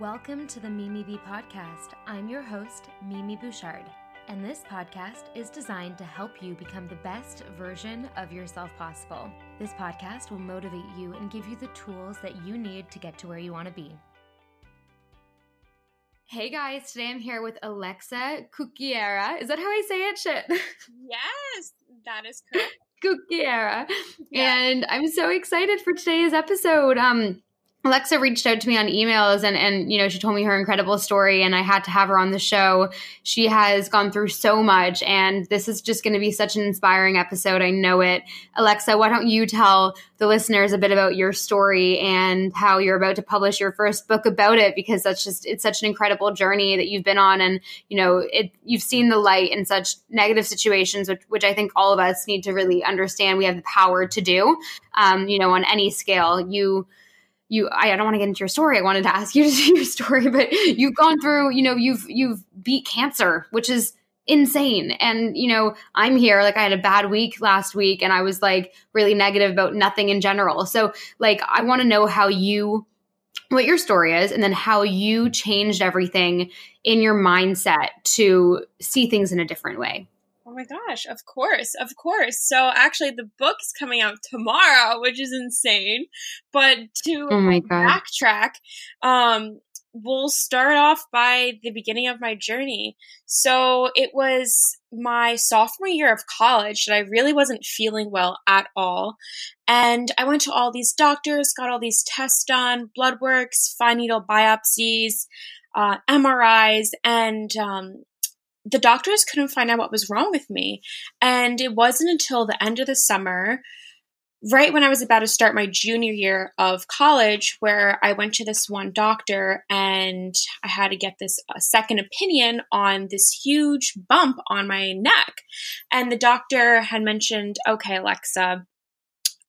Welcome to the Mimi Bee podcast. I'm your host, Mimi Bouchard, and this podcast is designed to help you become the best version of yourself possible. This podcast will motivate you and give you the tools that you need to get to where you want to be. Hey guys, today I'm here with Alexa Cucchiera. Is that how I say it? Shit. Yes, that is correct. Cucchiera. Yeah. And I'm so excited for today's episode. Um, Alexa reached out to me on emails and and you know she told me her incredible story and I had to have her on the show. She has gone through so much and this is just going to be such an inspiring episode. I know it. Alexa, why don't you tell the listeners a bit about your story and how you're about to publish your first book about it because that's just it's such an incredible journey that you've been on and you know it you've seen the light in such negative situations which which I think all of us need to really understand we have the power to do. Um, you know on any scale. You you I, don't want to get into your story. I wanted to ask you to do your story, but you've gone through, you know, you've you've beat cancer, which is insane. And, you know, I'm here, like I had a bad week last week and I was like really negative about nothing in general. So like I want to know how you what your story is and then how you changed everything in your mindset to see things in a different way. Oh my gosh, of course, of course. So actually the book's coming out tomorrow, which is insane. But to oh my God. backtrack, um, we'll start off by the beginning of my journey. So it was my sophomore year of college that I really wasn't feeling well at all. And I went to all these doctors, got all these tests done, blood works, fine needle biopsies, uh, MRIs, and um, the doctors couldn't find out what was wrong with me. And it wasn't until the end of the summer, right when I was about to start my junior year of college, where I went to this one doctor and I had to get this uh, second opinion on this huge bump on my neck. And the doctor had mentioned, okay, Alexa,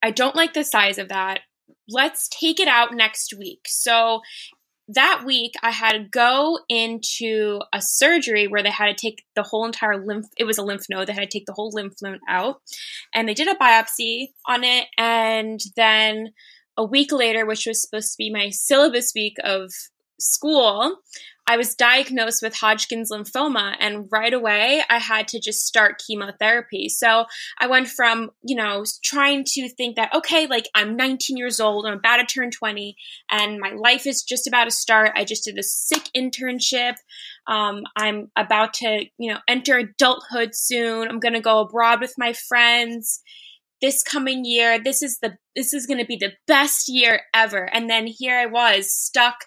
I don't like the size of that let's take it out next week. So that week I had to go into a surgery where they had to take the whole entire lymph it was a lymph node they had to take the whole lymph node out. And they did a biopsy on it and then a week later which was supposed to be my syllabus week of school I was diagnosed with Hodgkin's lymphoma, and right away I had to just start chemotherapy. So I went from, you know, trying to think that, okay, like I'm 19 years old, I'm about to turn 20, and my life is just about to start. I just did a sick internship. Um, I'm about to, you know, enter adulthood soon. I'm going to go abroad with my friends this coming year this is the this is going to be the best year ever and then here i was stuck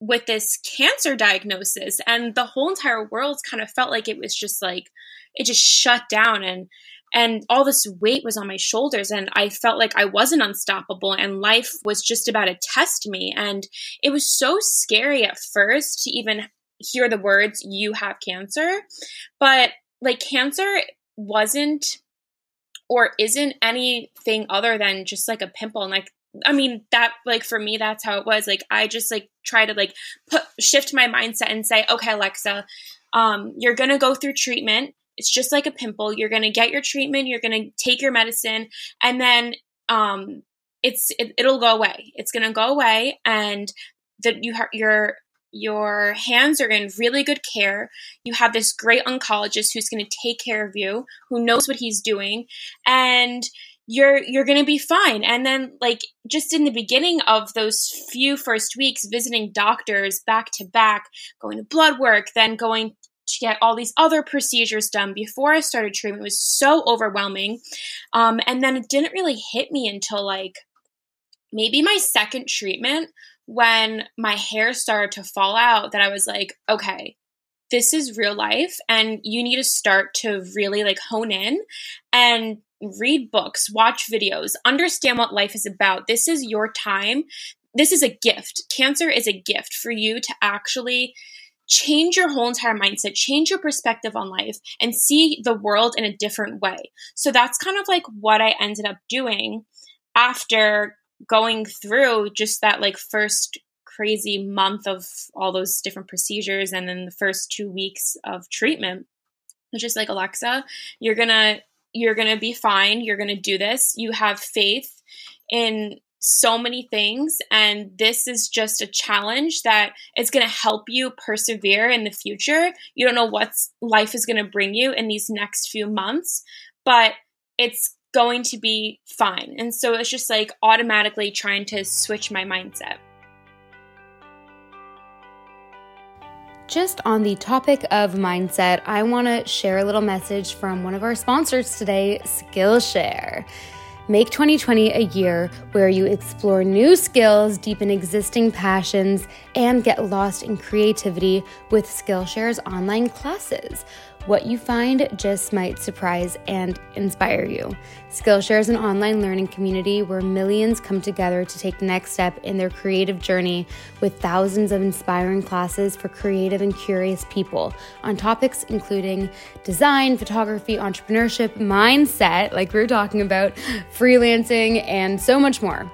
with this cancer diagnosis and the whole entire world kind of felt like it was just like it just shut down and and all this weight was on my shoulders and i felt like i wasn't unstoppable and life was just about to test me and it was so scary at first to even hear the words you have cancer but like cancer wasn't or isn't anything other than just like a pimple and like I mean that like for me that's how it was. Like I just like try to like put shift my mindset and say okay Alexa um you're to go through treatment. It's just like a pimple. You're to get your treatment. You're to take your medicine and then um it's it, it'll go away. It's to go away and that you have your your hands are in really good care. You have this great oncologist who's going to take care of you, who knows what he's doing, and you're you're going to be fine and then like just in the beginning of those few first weeks visiting doctors back to back going to blood work then going to get all these other procedures done before I started treatment was so overwhelming. Um, and then it didn't really hit me until like maybe my second treatment when my hair started to fall out that I was like, okay, this is real life and you need to start to really like hone in and read books, watch videos, understand what life is about. This is your time. This is a gift. Cancer is a gift for you to actually change your whole entire mindset, change your perspective on life, and see the world in a different way. So that's kind of like what I ended up doing after going through just that like first crazy month of all those different procedures and then the first two weeks of treatment. Just like Alexa, you're gonna you're going to be fine. You're going to do this. You have faith in so many things and this is just a challenge that is going to help you persevere in the future you don't know what life is going to bring you in these next few months but it's going to be fine and so it's just like automatically trying to switch my mindset Just on the topic of mindset, I want to share a little message from one of our sponsors today, Skillshare. Make 2020 a year where you explore new skills, deepen existing passions, and get lost in creativity with Skillshare's online classes. What you find just might surprise and inspire you. Skillshare is an online learning community where millions come together to take the next step in their creative journey with thousands of inspiring classes for creative and curious people on topics including design, photography, entrepreneurship, mindset, like we are talking about, freelancing, and so much more.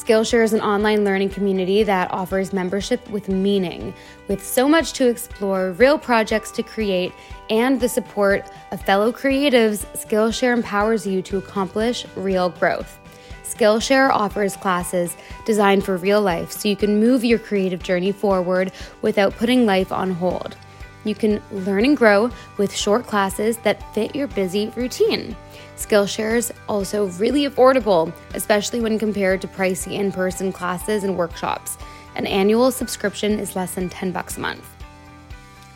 Skillshare is an online learning community that offers membership with meaning, with so much to explore, real projects to create, and the support of fellow creatives. Skillshare empowers you to accomplish real growth. Skillshare offers classes designed for real life so you can move your creative journey forward without putting life on hold. You can learn and grow with short classes that fit your busy routine. Skillshare is also really affordable, especially when compared to pricey in person classes and workshops. An annual subscription is less than 10 bucks a month.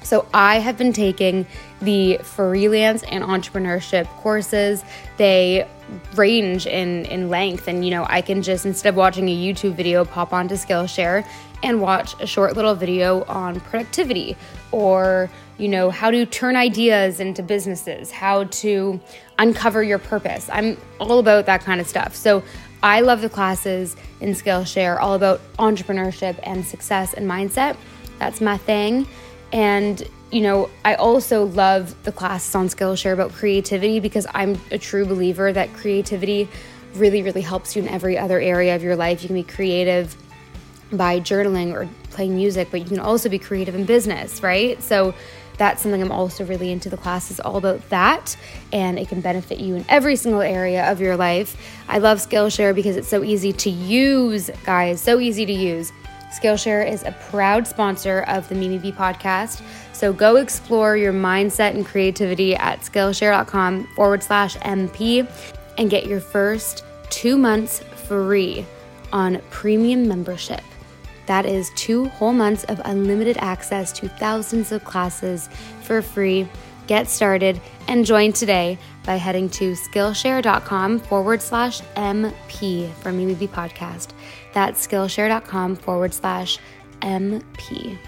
So I have been taking the freelance and entrepreneurship courses. They range in in length and you know, I can just instead of watching a YouTube video pop onto Skillshare and watch a short little video on productivity or you know, how to turn ideas into businesses, how to uncover your purpose. I'm all about that kind of stuff. So I love the classes in Skillshare, all about entrepreneurship and success and mindset. That's my thing. And, you know, I also love the classes on Skillshare about creativity because I'm a true believer that creativity really, really helps you in every other area of your life. You can be creative by journaling or playing music, but you can also be creative in business, right? So, that's something I'm also really into. The class is all about that, and it can benefit you in every single area of your life. I love Skillshare because it's so easy to use, guys, so easy to use. Skillshare is a proud sponsor of the Mimi B podcast. So go explore your mindset and creativity at Skillshare.com forward slash MP and get your first two months free on premium membership. That is two whole months of unlimited access to thousands of classes for free. Get started and join today by heading to Skillshare.com forward slash MP for Mimi Podcast. That's Skillshare.com forward slash MP.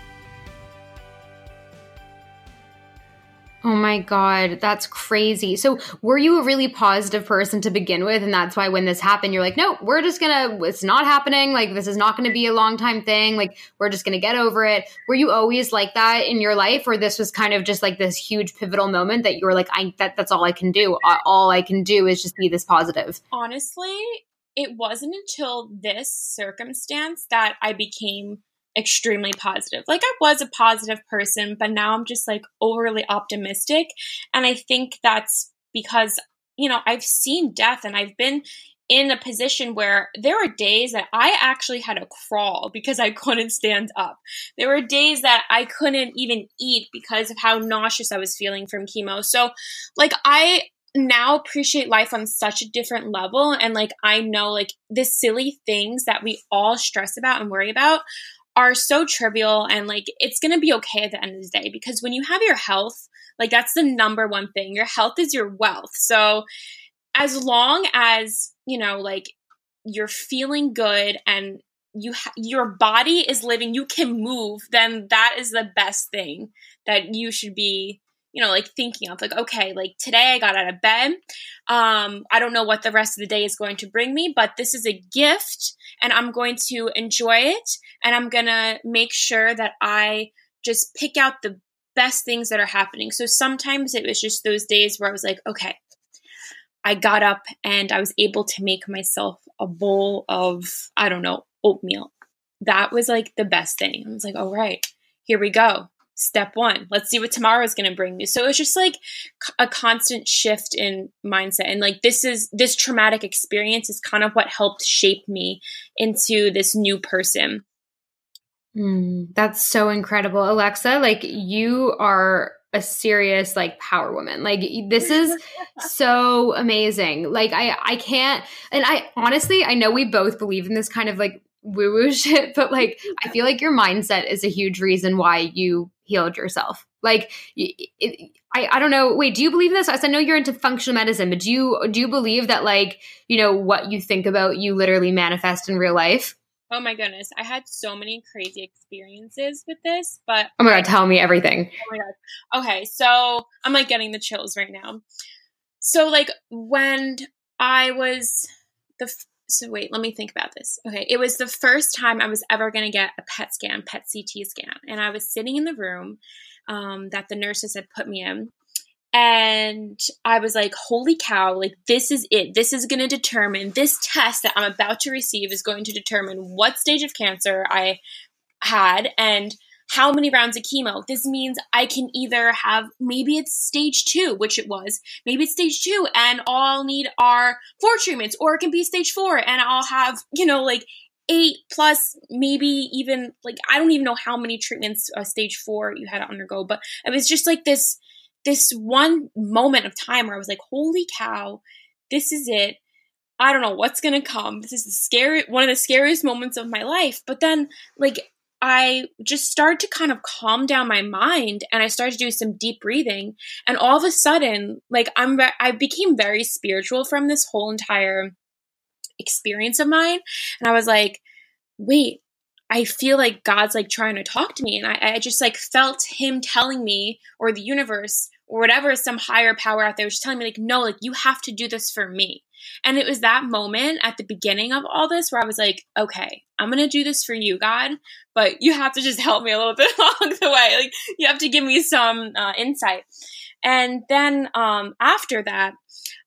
Oh my God, that's crazy. So, were you a really positive person to begin with? And that's why when this happened, you're like, no, we're just gonna, it's not happening. Like, this is not gonna be a long time thing. Like, we're just gonna get over it. Were you always like that in your life? Or this was kind of just like this huge pivotal moment that you were like, I, that, that's all I can do. All I can do is just be this positive? Honestly, it wasn't until this circumstance that I became extremely positive. Like I was a positive person, but now I'm just like overly optimistic. And I think that's because, you know, I've seen death and I've been in a position where there were days that I actually had to crawl because I couldn't stand up. There were days that I couldn't even eat because of how nauseous I was feeling from chemo. So, like, I now appreciate life on such a different level. And, like, I know, like, the silly things that we all stress about and worry about are so trivial and like it's going to be okay at the end of the day because when you have your health, like that's the number one thing. Your health is your wealth. So as long as, you know, like you're feeling good and you ha- your body is living, you can move, then that is the best thing that you should be you know, like thinking of like, okay, like today I got out of bed. Um, I don't know what the rest of the day is going to bring me, but this is a gift and I'm going to enjoy it and I'm going to make sure that I just pick out the best things that are happening. So sometimes it was just those days where I was like, okay, I got up and I was able to make myself a bowl of, I don't know, oatmeal. That was like the best thing. I was like, all right, here we go step one. Let's see what tomorrow is going to bring me. So it was just like a constant shift in mindset. And like this is this traumatic experience is kind of what helped shape me into this new person. Mm, that's so incredible. Alexa, like you are a serious like power woman. Like this is so amazing. Like I I can't and I honestly I know we both believe in this kind of like woo woo shit, but like I feel like your mindset is a huge reason why you healed yourself. Like it, I I don't know. Wait, do you believe this? I know you're into functional medicine, but do you do you believe that like you know what you think about you literally manifest in real life? Oh my goodness, I had so many crazy experiences with this, but oh my god, tell me everything. Oh my god. Okay, so I'm like getting the chills right now. So like when I was the so wait, let me think about this. Okay, it was the first time I was ever going to get a PET scan, PET CT scan, and I was sitting in the room um, that the nurses had put me in, and I was like, "Holy cow! Like this is it. This is going to determine this test that I'm about to receive is going to determine what stage of cancer I had and." How many rounds of chemo. This means I can either have maybe it's stage two, which it was, maybe it's stage two, and all I'll need are four treatments, or it can be stage four, and I'll have, you know, like eight plus maybe even like I don't even know how many treatments uh, stage four you had to undergo, but it was just like this this one moment of time where I was like, holy cow, this is it. I don't know what's gonna come. This is the scary one of the scariest moments of my life. But then like I just started to kind of calm down my mind and I started to do some deep breathing. And all of a sudden, like I'm, I became very spiritual from this whole entire experience of mine. And I was like, wait, I feel like God's like trying to talk to me. And I, I just like felt Him telling me, or the universe, or whatever, some higher power out there was telling me, like, no, like you have to do this for me. And it was that moment at the beginning of all this where I was like, okay, I'm to do this for you, God, but you have to just help me a little bit along the way. Like, you have to give me some uh, insight. And then um, after that,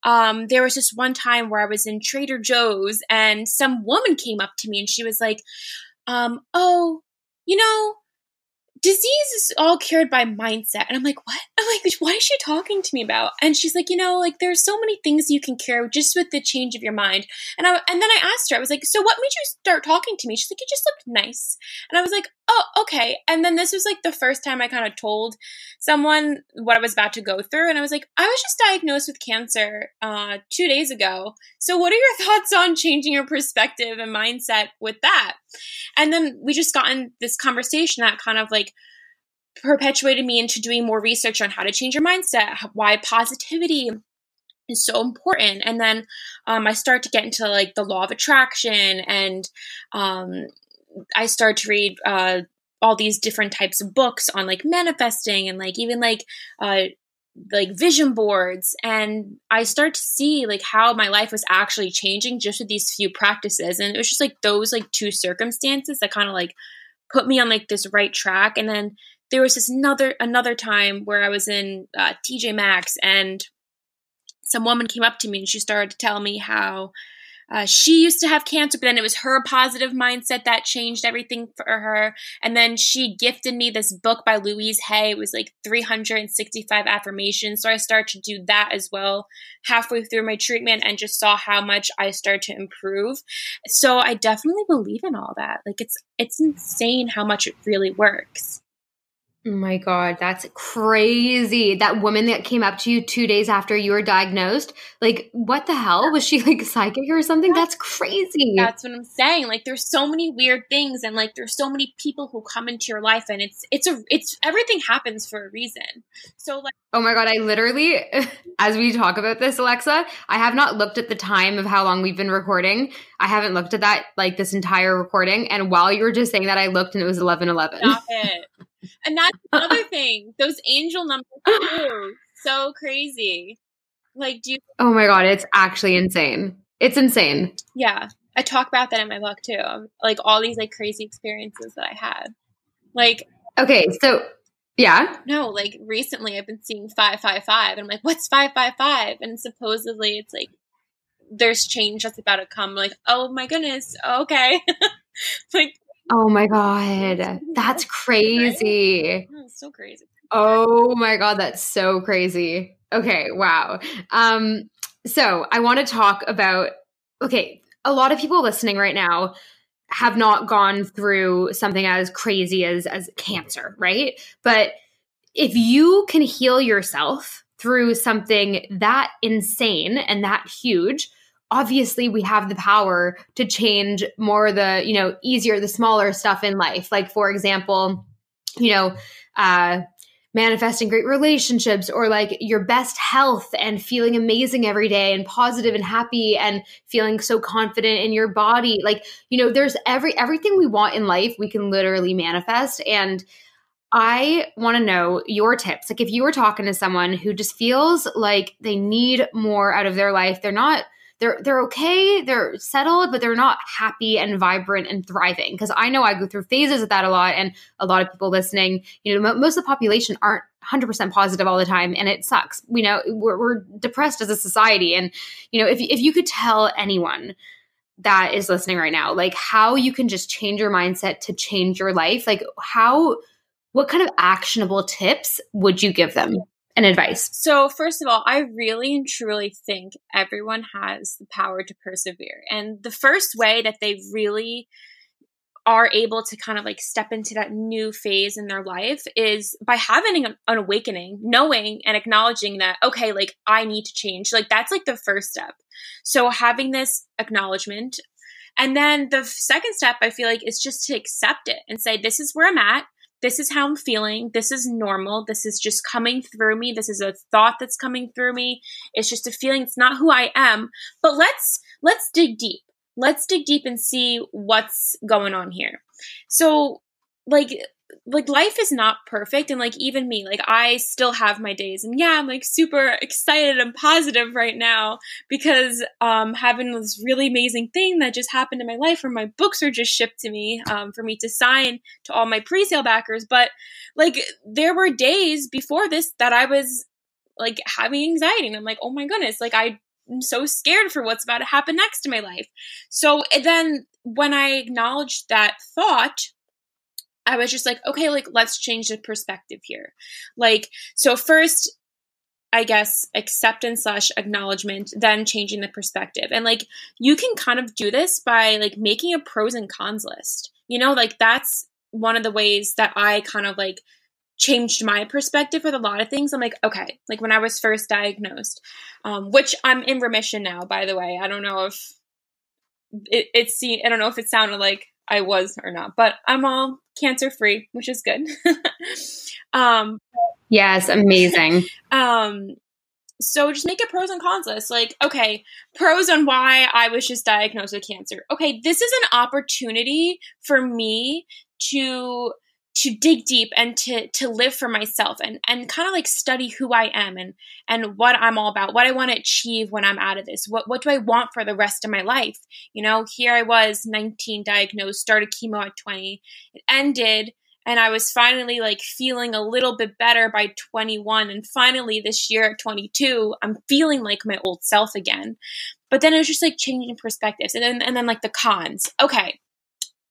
um, there was this one time where I was in Trader Joe's and some woman came up to me and she was like, um, oh, you know, disease is all cured by mindset. And I'm like, what? I'm like, what is she talking to me about? And she's like, you know, like there's so many things you can cure just with the change of your mind. And I and then I asked her, I was like, so what made you start talking to me? She's like, you just looked nice. And I was like, oh, okay. And then this was like the first time I kind of told someone what I was about to go through. And I was like, I was just diagnosed with cancer uh, two days ago. So what are your thoughts on changing your perspective and mindset with that? And then we just got in this conversation that kind of like perpetuated me into doing more research on how to change your mindset, why positivity is so important. And then um, I start to get into like the law of attraction and um, I start to read uh, all these different types of books on like manifesting and like even like uh, like vision boards. And i start to see like how my life was actually changing just with these few practices. And it was just like those like two circumstances that kind of like put me on like this right track. And then there was this another another time where i was in uh, tj maxx and some woman came up to me and she started to tell me how uh, she used to have cancer, but then it was her positive mindset that changed everything for her. And then she gifted me this book by Louise Hay. It was like 365 affirmations. So I started to do that as well halfway through my treatment and just saw how much I started to improve. So I definitely believe in all that. Like it's it's insane how much it really works. Oh my God, that's crazy. That woman that came up to you two days after you were diagnosed, like, what the hell? Was she like psychic or something? That's crazy. That's what I'm saying. Like, there's so many weird things, and like, there's so many people who come into your life, and it's, it's a, it's, everything happens for a reason. So, like, oh my God, I literally, as we talk about this, Alexa, I have not looked at the time of how long we've been recording. I haven't looked at that, like, this entire recording. And while you were just saying that, I looked and it was 11 11. Stop it. And that's uh, uh, another thing. Those angel numbers uh. too. So crazy. Like do you Oh my god, it's actually insane. It's insane. Yeah. I talk about that in my book too. Like all these like crazy experiences that I had. Like Okay, so yeah. No, like recently I've been seeing 555 and I'm like, what's 555? And supposedly it's like there's change that's about to come. Like, oh my goodness, okay. like Oh my god, that's crazy. That's so crazy. Oh my god, that's so crazy. Okay, wow. Um, so I want to talk about okay, a lot of people listening right now have not gone through something as crazy as as cancer, right? But if you can heal yourself through something that insane and that huge, obviously we have the power to change more the, you know, easier the smaller stuff in life. Like for example, you know, uh manifesting great relationships or like your best health and feeling amazing every day and positive and happy and feeling so confident in your body like you know there's every everything we want in life we can literally manifest and I want to know your tips. Like if you were talking to someone who just feels like they need more out of their life, they're not they're they're okay, they're settled, but they're not happy and vibrant and thriving. Because I know I go through phases of that a lot, and a lot of people listening, you know, most of the population aren't 100% positive all the time, and it sucks. We know we're, we're depressed as a society, and you know, if if you could tell anyone that is listening right now, like how you can just change your mindset to change your life, like how what kind of actionable tips would you give them? And advice? So, first of all, I really and truly think everyone has the power to persevere. And the first way that they really are able to kind of like step into that new phase in their life is by having an, an awakening, knowing and acknowledging that, okay, like I need to change. Like that's like the first step. So, having this acknowledgement. And then the second step, I feel like, is just to accept it and say, this is where I'm at this is how I'm feeling. This is normal. This is just coming through me. This is a thought that's coming through me. It's just a feeling. It's not who I am. But let's let's dig deep. Let's dig deep and see what's going on here. So like like life is not perfect and like even me like i still have my days and yeah i'm like super excited and positive right now because um having this really amazing thing that just happened in my life where my books are just shipped to me um for me to sign to all my pre-sale backers but like there were days before this that i was like having anxiety and i'm like oh my goodness like i I'm so scared for what's about to happen next in my life. So then when I acknowledged that thought, I was just like, okay, like let's change the perspective here. Like, so first, I guess acceptance slash acknowledgement, then changing the perspective. And like you can kind of do this by like making a pros and cons list. You know, like that's one of the ways that I kind of like changed my perspective with a lot of things. I'm like, okay, like when I was first diagnosed, um, which I'm in remission now, by the way. I don't know if it, it's, I don't know if it sounded like I was or not, but I'm all cancer free, which is good. um, yes, amazing. um, so just make a pros and cons list. Like, okay, pros on why I was just diagnosed with cancer. Okay, this is an opportunity for me to to dig deep and to to live for myself and and kind of like study who I am and and what I'm all about, what I want to achieve when I'm out of this. What what do I want for the rest of my life? You know, here I was 19 diagnosed, started chemo at 20. It ended and I was finally like feeling a little bit better by 21 and finally this year at 22, I'm feeling like my old self again. But then it was just like changing perspectives. And then and then like the cons. Okay,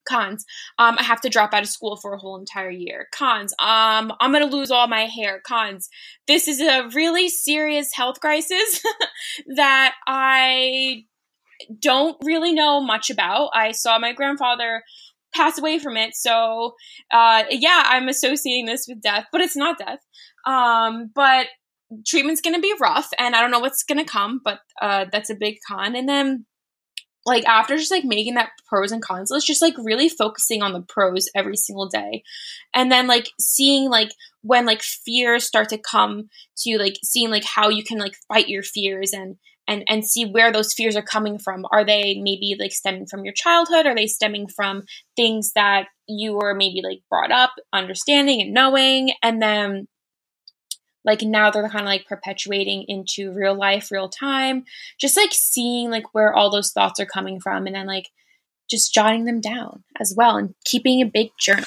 Cons. Um, I have to drop out of school for a whole entire year. Cons. Um, I'm gonna lose all my hair. Cons. This is a really serious health crisis that I don't really know much about. I saw my grandfather pass away from it, so uh, yeah, I'm associating this with death, but it's not death. Um, but treatment's gonna be rough, and I don't know what's gonna come, but uh, that's a big con. And then like after just like making that pros and cons list just like really focusing on the pros every single day. And then like seeing like when like fears start to come to like seeing like how you can like fight your fears and and and see where those fears are coming from. Are they maybe like stemming from your childhood? Are they stemming from things that you were maybe like brought up understanding and knowing? And then like now they're kind of like perpetuating into real life real time. Just like seeing like where all those thoughts are coming from and then like just jotting them down as well and keeping a big journal.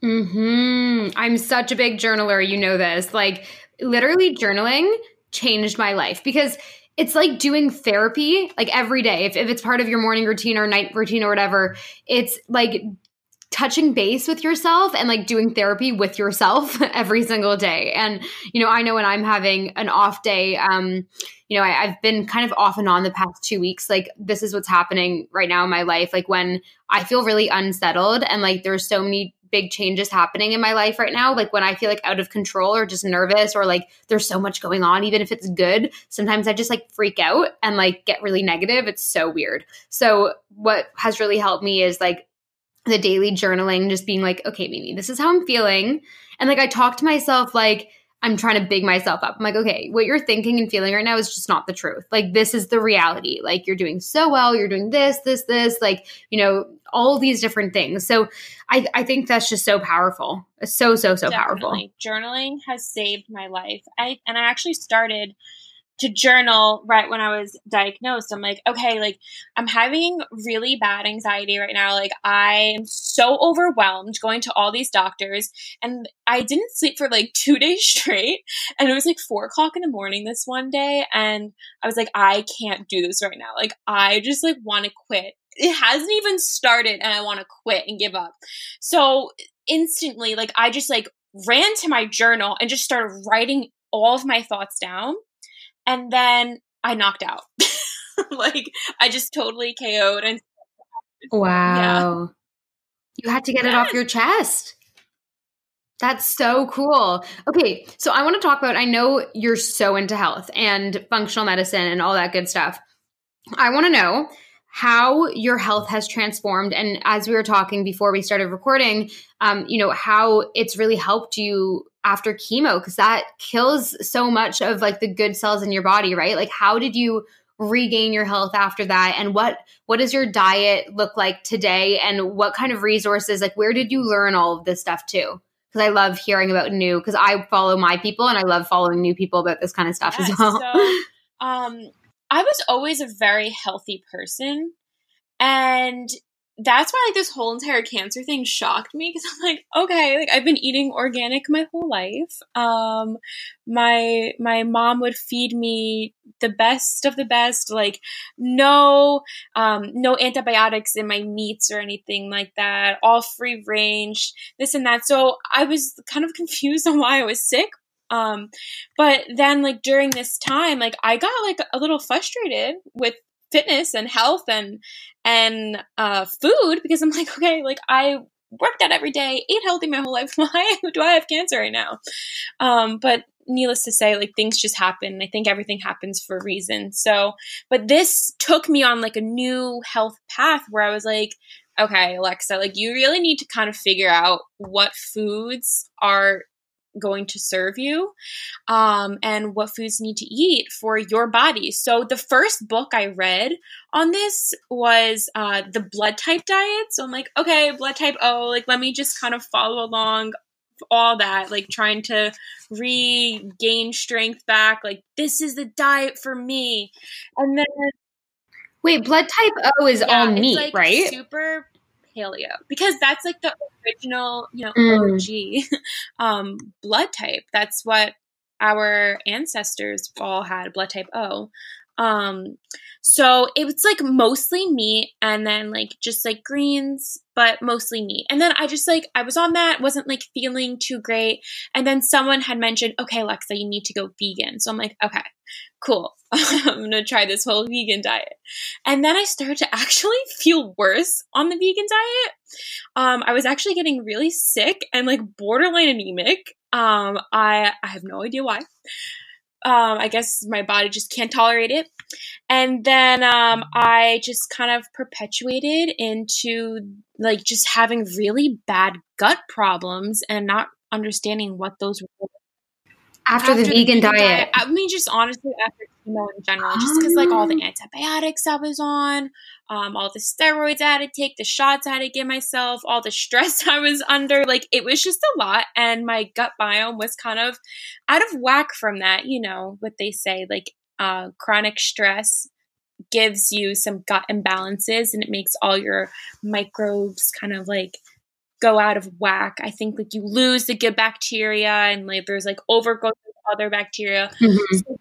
Hmm i'm such a big journaler you know this. Like literally journaling changed my life because it's like doing therapy like every day. If, if it's part of your morning routine or night routine or whatever it's like touching base with yourself and like doing therapy with yourself every single day. And, you know, I know when I'm having an off day, um, you know, I, have been kind of off and on the past two weeks. Like, this is what's happening right now in my life. Like, when I feel really unsettled and like there's so many big changes happening in my life right now. Like, when I feel like out of control or just nervous or like there's so much going on, even if it's good, sometimes I just like freak out and like get really negative. It's so weird. So, what has really helped me is like the daily journaling, just being like, okay, Mimi, this is how I'm feeling. And like I talk to myself like I'm trying to big myself up. I'm like, okay, what you're thinking and feeling right now is just not the truth. Like this is the reality. Like you're doing so well, you're doing this, this, this, like, you know, all these different things. So I, I think that's just so powerful. So, so, so Definitely. powerful. Journaling has saved my life. I and I actually started to journal right when I was diagnosed. I'm like, okay, like I'm having really bad anxiety right now. Like I am so overwhelmed going to all these doctors and I didn't sleep for like two days straight. And it was like four o'clock in the morning this one day. And I was like, I can't do this right now. Like I just like want to quit. It hasn't even started and I want to quit and give up. So instantly, like I just like ran to my journal and just started writing all of my thoughts down and then I knocked out. like I just totally KO'd and Wow. Yeah. You had to get it off your chest. That's so cool. Okay, so I want to talk about I know you're so into health and functional medicine and all that good stuff. I want to know how your health has transformed. And as we were talking before we started recording um, you know how it's really helped you after chemo because that kills so much of like the good cells in your body right? Like how did you regain your health after that? And what what does your diet look like today? And what kind of resources like where did you learn all of this stuff too? Because i love hearing about new because i follow my people and i love following new people about this kind of stuff as well. so, um I was always a very healthy person. And that's why like this whole entire cancer thing shocked me because I'm like, okay, like I've been eating organic my whole life. Um my my mom would feed me the best of the best, like no um no antibiotics in my meats or anything like that, all free range, this and that. So I was kind of confused on why I was sick, um, but then like during this time, like I got like a little frustrated with fitness and health and and uh, food because I'm like, okay, like I worked out every day, ate healthy my whole life. Why do I have cancer right now? Um, but needless to say, like things just happen. I think everything happens for a reason. So, but this took me on like a new health path where I was like, okay, Alexa, like you really need to kind of figure out what foods are going to serve you um, and what foods need to eat for your body. So, the first book I read on this was uh, the blood type diet. So, I'm like, okay, blood type O, like, let me just kind of follow along all that, like trying to regain strength back. Like, this is the diet for me. And then. Wait, blood type O is yeah, all meat, like right? Super paleo because that's like the original, you know, mm. OG um, blood type. That's what our ancestors all had blood type O. Um, so it was like mostly meat and then like just like greens, but mostly meat. And then I just like, I was on that, wasn't like feeling too great. And then someone had mentioned, okay, Alexa, you need to go vegan. So I'm like, okay, cool. I'm going to try this whole vegan diet. And then I started to actually feel worse on the vegan diet. Um, I was actually getting really sick and like borderline anemic. Um, I, I have no idea why. Um, I guess my body just can't tolerate it. And then um, I just kind of perpetuated into like just having really bad gut problems and not understanding what those were after, after the, vegan, vegan diet. diet. I mean, just honestly after chemo in general, just because like all the ah. antibiotics I was on, um, all the steroids I had to take, the shots I had to give myself, all the stress I was under, like it was just a lot, and my gut biome was kind of out of whack from that. You know what they say, like uh, chronic stress gives you some gut imbalances, and it makes all your microbes kind of like go out of whack. I think like you lose the good bacteria and like there's like overgrowth of other bacteria. Mm-hmm. So,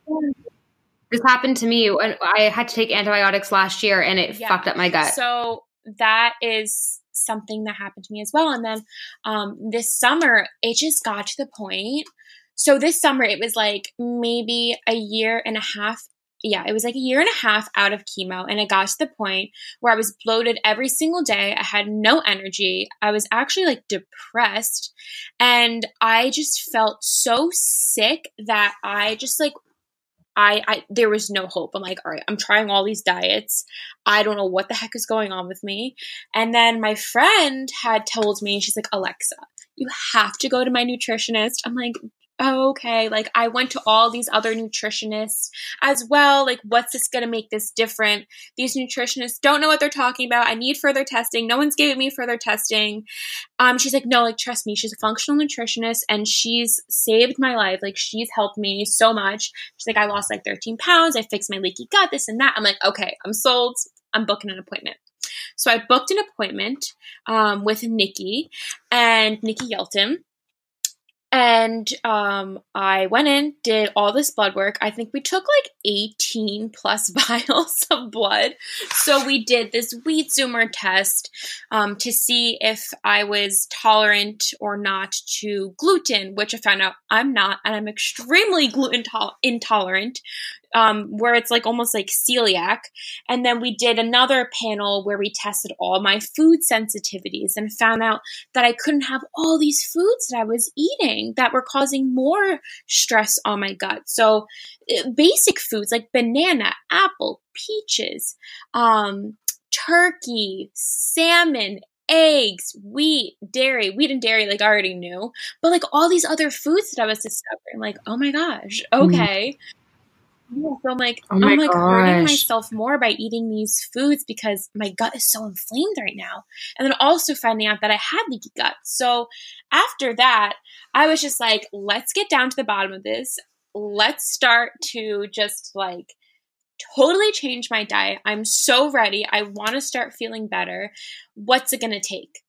this happened to me. I had to take antibiotics last year and it yeah. fucked up my gut. So that is something that happened to me as well. And then um, this summer, it just got to the point. So this summer, it was like maybe a year and a half yeah, it was like a year and a half out of chemo, and it got to the point where I was bloated every single day. I had no energy. I was actually like depressed, and I just felt so sick that I just like I, I there was no hope. I'm like, all right, I'm trying all these diets. I don't know what the heck is going on with me. And then my friend had told me, she's like, Alexa, you have to go to my nutritionist. I'm like, oh, okay, like I went to all these other nutritionists as well. Like, what's this going to make this different? These nutritionists don't know what they're talking about. I need further testing. No one's giving me further testing. Um, she's like, no, like, trust me, she's a functional nutritionist and she's saved my life. Like, she's helped me so much. She's like, I lost like 13 pounds. I fixed my leaky gut, this and that. I'm like, okay, I'm sold. I'm booking an appointment. So I booked an appointment um, with Nikki and Nikki Yelton and um, I went in, did all this blood work. I think we took like 18 plus vials of blood. So we did this wheat zoomer test um, to see if I was tolerant or not to gluten, which I found out I'm not, and I'm extremely gluten to- intolerant um, where it's like almost like celiac. And then we did another panel where we tested all my food sensitivities and found out that I couldn't have all these foods that I was eating that were causing more stress on my gut. So uh, basic foods like banana, apple, peaches, um, turkey, salmon, eggs, wheat, dairy, wheat and dairy, like I already knew, but like all these other foods that I was discovering, like, oh my gosh, mm. okay. Mm. Yeah, so I'm like, oh I'm like gosh. hurting myself more by eating these foods because my gut is so inflamed right now. And then also finding out that I had leaky gut. So after that, I was just like, let's get down to the bottom of this. Let's start to just like totally change my diet. I'm so ready. I want to start feeling better. What's it going to take?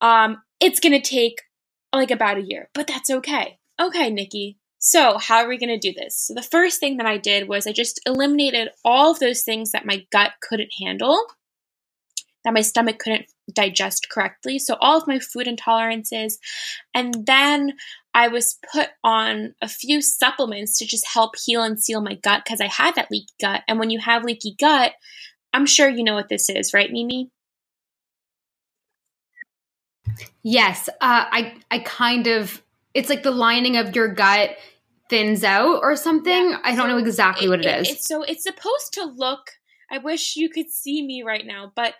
Um, it's going to take like about a year, but that's okay. Okay, Nikki, so, how are we going to do this? So, the first thing that I did was I just eliminated all of those things that my gut couldn't handle, that my stomach couldn't digest correctly. So, all of my food intolerances. And then I was put on a few supplements to just help heal and seal my gut because I had that leaky gut. And when you have leaky gut, I'm sure you know what this is, right, Mimi? Yes, uh, I I kind of it's like the lining of your gut thins out or something. Yeah. I don't so know exactly it, what it, it is. It's, so it's supposed to look. I wish you could see me right now, but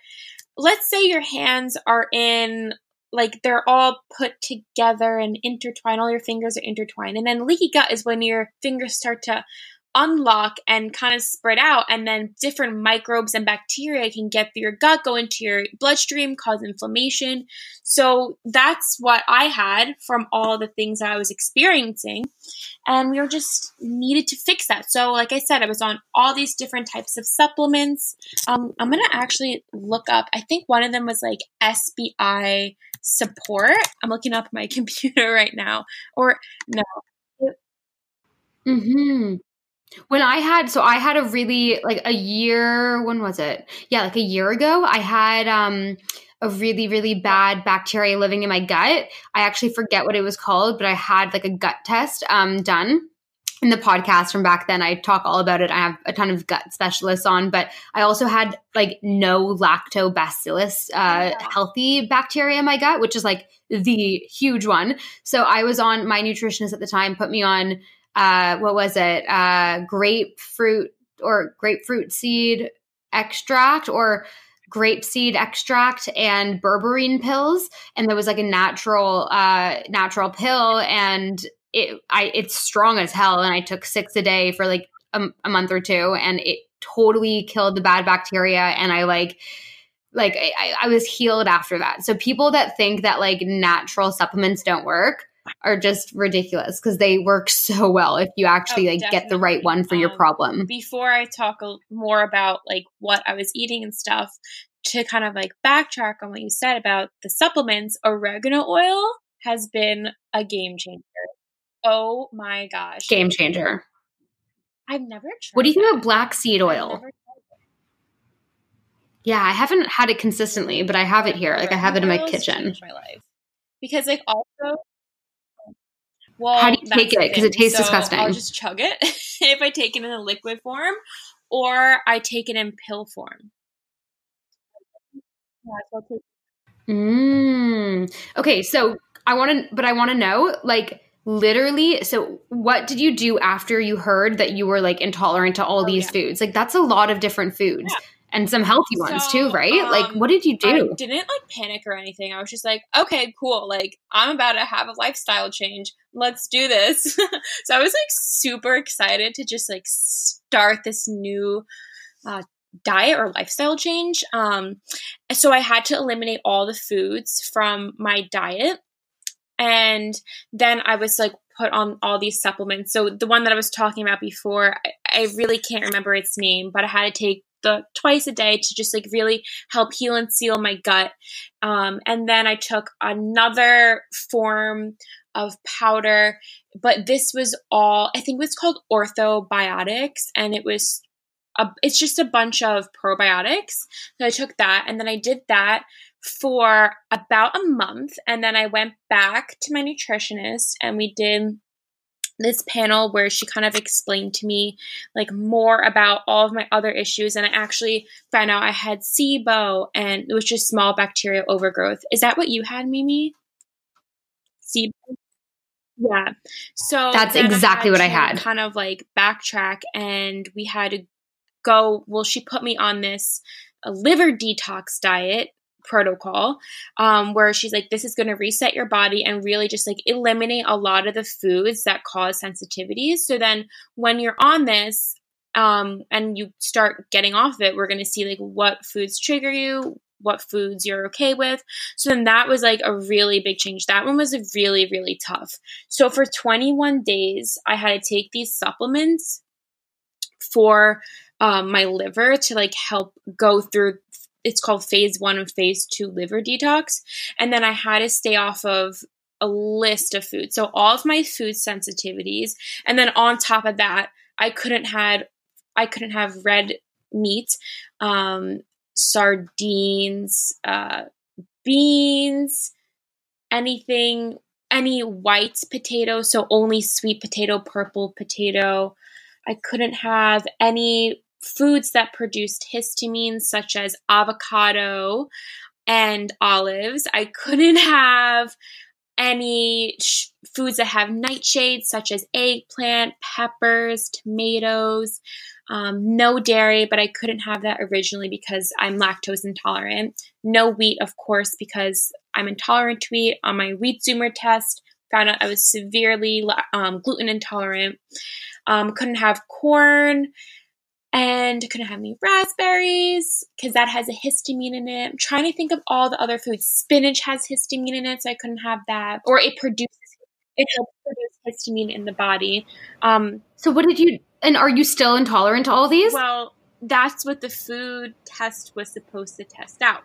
let's say your hands are in like they're all put together and intertwined. All your fingers are intertwined, and then leaky gut is when your fingers start to unlock and kind of spread out and then different microbes and bacteria can get through your gut go into your bloodstream cause inflammation. So that's what i had from all the things that i was experiencing and we were just needed to fix that. So like i said i was on all these different types of supplements. Um, i'm gonna actually look up i think one of them was like sbi support. I'm looking up my computer right now. Or no. Mm-hmm. When I had, so I had a really like a year, when was it? Yeah, like a year ago, I had um a really, really bad bacteria living in my gut. I actually forget what it was called, but I had like a gut test um done in the podcast from back then. I talk all about it. I have a ton of gut specialists on, but I also had like no lactobacillus uh, yeah. healthy bacteria in my gut, which is like the huge one. So I was on my nutritionist at the time, put me on uh, what was it? Uh, grapefruit or grapefruit seed extract or grape seed extract and berberine pills. And there was like a natural uh natural pill and it i it's strong as hell. And i took six a day for like a, a month or two and it totally killed the bad bacteria. And i like like I, I was healed after that. So people that think that like natural supplements don't work are just ridiculous because they work so well if you actually oh, like definitely. get the right one for um, your problem. Before I talk more about like what I was eating and stuff, to kind of like backtrack on what you said about the supplements, oregano oil has been a game changer. Oh my gosh. Game changer. I've never What do you think about black seed oil? Yeah, I haven't had it consistently, but I have it here. Like I have it in my kitchen. My life. Because like also well, how do you take it? Because it tastes so disgusting. I'll just chug it if I take it in a liquid form, or I take it in pill form. Mm. Okay, so I want to, but I want to know, like, literally. So, what did you do after you heard that you were like intolerant to all oh, these yeah. foods? Like, that's a lot of different foods. Yeah and some healthy ones so, too, right? Um, like, what did you do? I didn't like panic or anything. I was just like, okay, cool. Like, I'm about to have a lifestyle change. Let's do this. so I was like super excited to just like start this new uh, diet or lifestyle change. Um, so I had to eliminate all the foods from my diet. And then I was like put on all these supplements. So the one that I was talking about before, I, I really can't remember its name, but I had to take the twice a day to just like really help heal and seal my gut. Um, and then I took another form of powder, but this was all I think it was called orthobiotics, and it was a, it's just a bunch of probiotics. So I took that, and then I did that for about a month, and then I went back to my nutritionist, and we did this panel where she kind of explained to me like more about all of my other issues and I actually found out I had SIBO and it was just small bacterial overgrowth. Is that what you had, Mimi? SIBO? Yeah. So That's exactly I what I had. Kind of like backtrack and we had to go well she put me on this liver detox diet protocol um, where she's like this is going to reset your body and really just like eliminate a lot of the foods that cause sensitivities so then when you're on this um, and you start getting off it we're going to see like what foods trigger you what foods you're okay with so then that was like a really big change that one was really really tough so for 21 days i had to take these supplements for um, my liver to like help go through it's called phase one and phase two liver detox. And then I had to stay off of a list of foods. So all of my food sensitivities. And then on top of that, I couldn't had I couldn't have red meat, um, sardines, uh, beans, anything, any white potato, so only sweet potato, purple potato. I couldn't have any foods that produced histamine, such as avocado and olives. I couldn't have any sh- foods that have nightshades, such as eggplant, peppers, tomatoes. Um, no dairy, but I couldn't have that originally because I'm lactose intolerant. No wheat, of course, because I'm intolerant to wheat. On my wheat zoomer test, found out I was severely um, gluten intolerant. Um, couldn't have corn and couldn't have any raspberries because that has a histamine in it. I'm trying to think of all the other foods. Spinach has histamine in it, so I couldn't have that. Or it produces it helps produce histamine in the body. Um, so what did you? And are you still intolerant to all these? Well, that's what the food test was supposed to test out.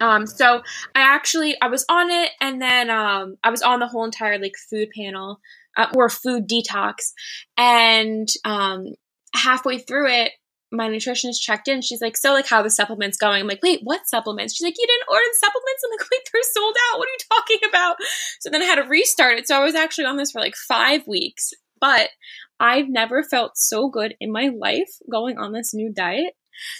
Um, so I actually I was on it, and then um, I was on the whole entire like food panel uh, or food detox, and um, halfway through it, my nutritionist checked in. She's like, "So, like, how the supplements going?" I'm like, "Wait, what supplements?" She's like, "You didn't order the supplements." I'm like, "Wait, they're sold out. What are you talking about?" So then I had to restart it. So I was actually on this for like five weeks, but I've never felt so good in my life going on this new diet.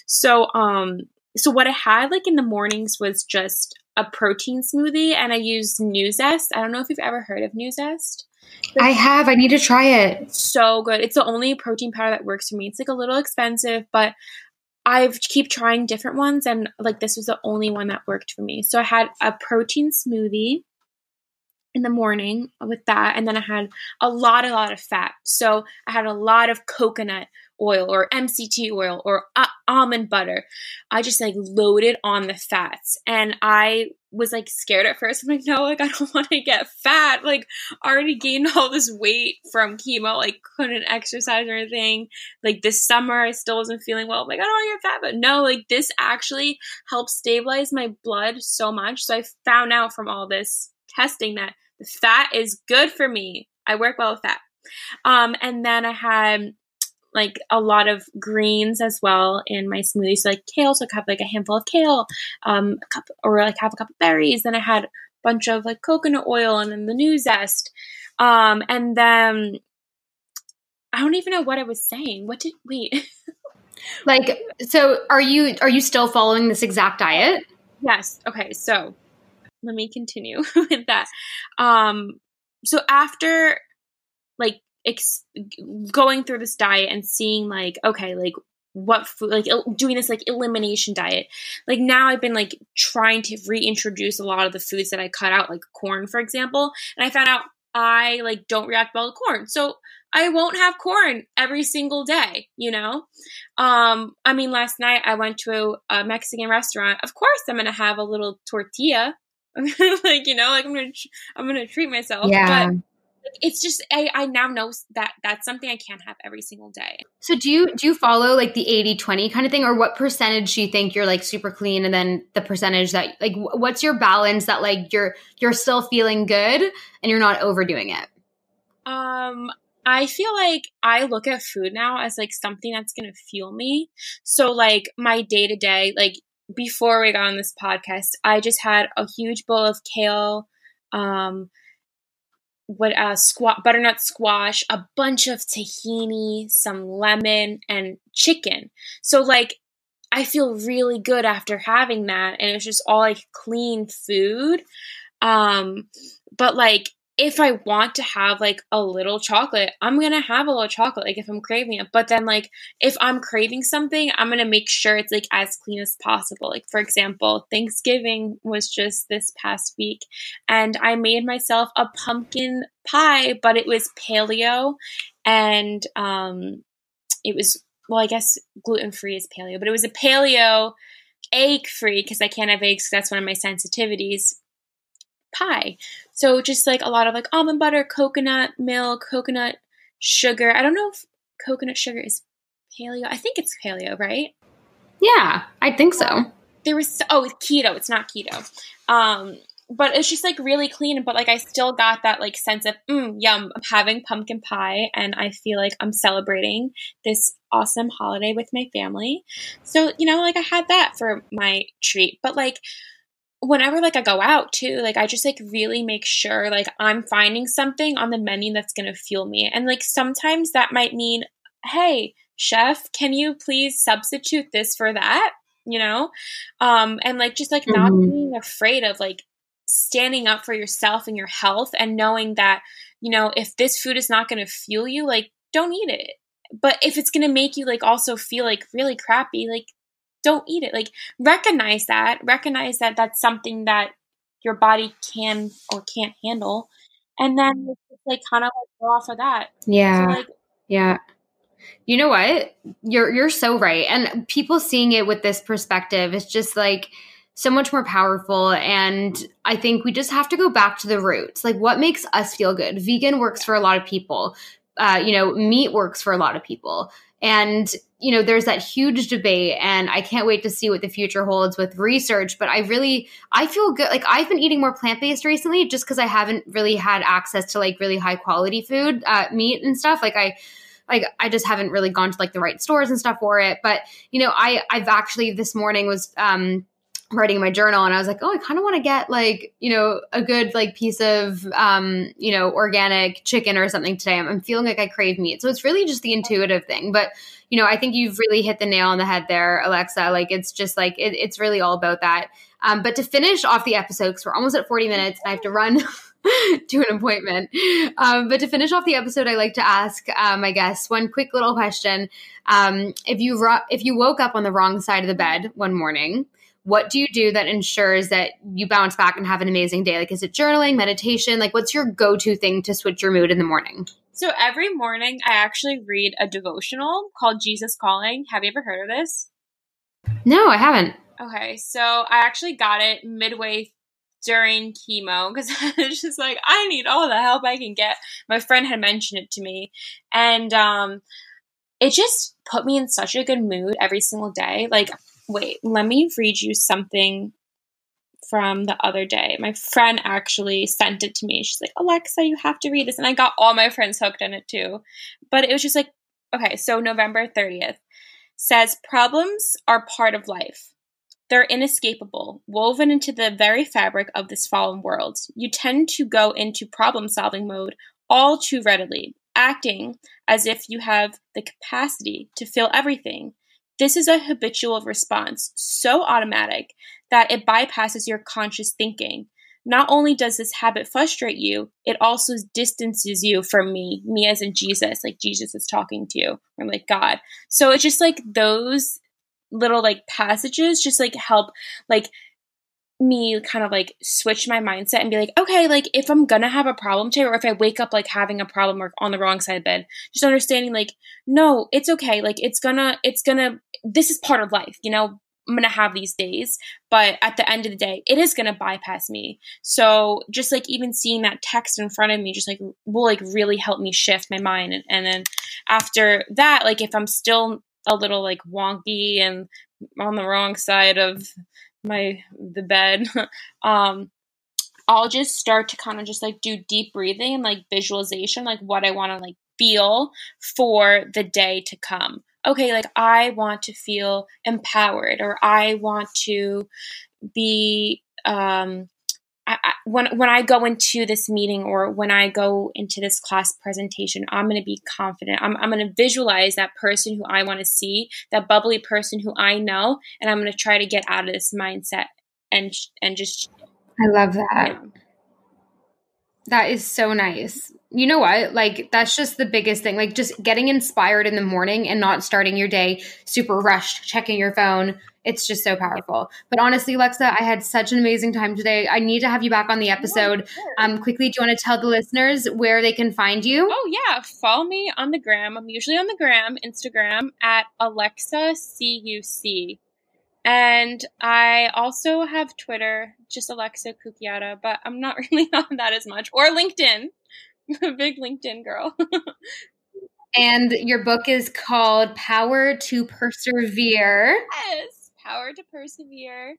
So, um, so what I had like in the mornings was just a protein smoothie, and I used Nuzest. I don't know if you've ever heard of Nuzest. I have. I need to try it. So good. It's the only protein powder that works for me. It's like a little expensive, but I've keep trying different ones and like this was the only one that worked for me. So I had a protein smoothie in the morning with that and then I had a lot a lot of fat. So I had a lot of coconut oil or MCT oil or uh, almond butter. I just like loaded on the fats and I was like scared at first. I'm like, no, like I don't want to get fat. Like already gained all this weight from chemo, like couldn't exercise or anything. Like this summer I still wasn't feeling well. I'm like, I don't want to get fat. But no, like this actually helped stabilize my blood so much. So I found out from all this testing that the fat is good for me. I work well with fat. Um, and then I had like a lot of greens as well in my smoothie. So like kale, so I have like a handful of kale, um, a cup or like half a cup of berries. Then I had a bunch of like coconut oil and then the Nuzest. Um, and then I don't even know what I was saying. What did wait? like so are you are you still following this exact diet? Yes. Okay, so let me continue with that. Um so after like ex- going through this diet and seeing like okay like what food like doing this like elimination diet like now i've been like trying to reintroduce a lot of the foods that i cut out like corn for example and i found out i like don't react well to corn. So i won't have corn every single day you know? Um i mean last night i went to a, a mexican restaurant. Of course i'm gonna have a little tortilla like you know like i'm gonna i'm gonna treat myself yeah but it's just I, I now know that that's something I can't have every single day. So do you do you follow like the 80-20 kind of thing or what percentage do you think you're like super clean and then the percentage that like what's your balance that like you're you're still feeling good and you're not overdoing it? Um I feel like I look at food now as like something that's going to fuel me. So like my day to day like before we got on this podcast, I just had a huge bowl of kale um what uh squat butternut squash, a bunch of tahini, some lemon and chicken. So like I feel really good after having that and it's just all like clean food. Um but like if I want to have like a little chocolate, I'm gonna have a little chocolate, like if I'm craving it. But then, like, if I'm craving something, I'm gonna make sure it's like as clean as possible. Like, for example, Thanksgiving was just this past week, and I made myself a pumpkin pie, but it was paleo, and um, it was well, I guess gluten free is paleo, but it was a paleo egg free because I can't have eggs. That's one of my sensitivities pie. So just like a lot of like almond butter, coconut milk, coconut sugar. I don't know if coconut sugar is paleo. I think it's paleo, right? Yeah, I think so. There was oh, it's keto. It's not keto. Um, but it's just like really clean. But like I still got that like sense of mm, yum. I'm having pumpkin pie, and I feel like I'm celebrating this awesome holiday with my family. So you know, like I had that for my treat. But like whenever like I go out too, like I just like really make sure like I'm finding something on the menu that's going to fuel me. And like sometimes that might mean, "Hey, chef, can you please substitute this for that?" you know? Um and like just like mm-hmm. not being afraid of like standing up for yourself and your health and knowing that, you know, if this food is not going to fuel you, like don't eat it. But if it's going to make you like also feel like really crappy, like don't eat it. Like recognize that, recognize that that's something that your body can or can't handle, and then just like kind of like go off of that. Yeah, so, like, yeah. You know what? You're you're so right, and people seeing it with this perspective is just like so much more powerful. And I think we just have to go back to the roots. Like, what makes us feel good? Vegan works for a lot of people. Uh, you know, meat works for a lot of people. And, you know, there's that huge debate and I can't wait to see what the future holds with research. But I really, I feel good. Like I've been eating more plant based recently just because I haven't really had access to like really high quality food, uh, meat and stuff. Like I, like I just haven't really gone to like the right stores and stuff for it. But, you know, I, I've actually this morning was, um, writing my journal and I was like, oh, I kind of want to get like, you know, a good like piece of, um, you know, organic chicken or something today. I'm, I'm, feeling like I crave meat. So it's really just the intuitive thing. But, you know, I think you've really hit the nail on the head there, Alexa. Like it's just like, it, it's really all about that. Um, but to finish off the episode, because we're almost at 40 minutes and I have to run to an appointment. Um, but to finish off the episode, I like to ask um, my guests one quick little question. Um, if you ro- if you woke up on the wrong side of the bed one morning, what do you do that ensures that you bounce back and have an amazing day? Like, is it journaling, meditation? Like, what's your go to thing to switch your mood in the morning? So, every morning I actually read a devotional called Jesus Calling. Have you ever heard of this? No, I haven't. Okay, so I actually got it midway during chemo because I was just like, I need all the help I can get. My friend had mentioned it to me, and um, it just put me in such a good mood every single day. Like, wait, let me read you something from the other day. My friend actually sent it to me. She's like, Alexa, you have to read this. And I got all my friends hooked on it too. But it was just like, okay, so November 30th says problems are part of life. They're inescapable, woven into the very fabric of this fallen world. You tend to go into problem solving mode all too readily, acting as if you have the capacity to fill everything. This is a habitual response, so automatic that it bypasses your conscious thinking. Not only does this habit frustrate you, it also distances you from me, me as in Jesus, like Jesus is talking to you, or like God. So it's just like those little like passages just like help like me kind of like switch my mindset and be like, okay, like if I'm gonna have a problem today, or if I wake up like having a problem or on the wrong side of bed, just understanding like, no, it's okay. Like it's gonna, it's gonna, this is part of life, you know. I'm gonna have these days, but at the end of the day, it is gonna bypass me. So just like even seeing that text in front of me, just like will like really help me shift my mind. And, and then after that, like if I'm still a little like wonky and on the wrong side of my the bed um i'll just start to kind of just like do deep breathing and like visualization like what i want to like feel for the day to come. Okay like i want to feel empowered or i want to be um when when I go into this meeting or when I go into this class presentation, I'm going to be confident. I'm I'm going to visualize that person who I want to see, that bubbly person who I know, and I'm going to try to get out of this mindset and and just. I love that. That is so nice. You know what? Like, that's just the biggest thing. Like, just getting inspired in the morning and not starting your day super rushed, checking your phone, it's just so powerful. But honestly, Alexa, I had such an amazing time today. I need to have you back on the episode. Um, quickly, do you want to tell the listeners where they can find you? Oh yeah, follow me on the gram. I'm usually on the gram, Instagram at Alexa Cuc, and I also have Twitter, just Alexa Cucchiata, but I'm not really on that as much, or LinkedIn. Big LinkedIn girl. and your book is called Power to Persevere. Yes power to persevere.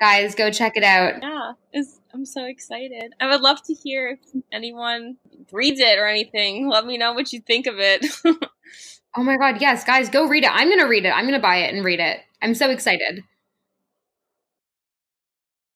Guys, go check it out. Yeah, I'm so excited. I would love to hear if anyone reads it or anything. Let me know what you think of it. oh my God, yes, guys, go read it. I'm going to read it. I'm going to buy it and read it. I'm so excited.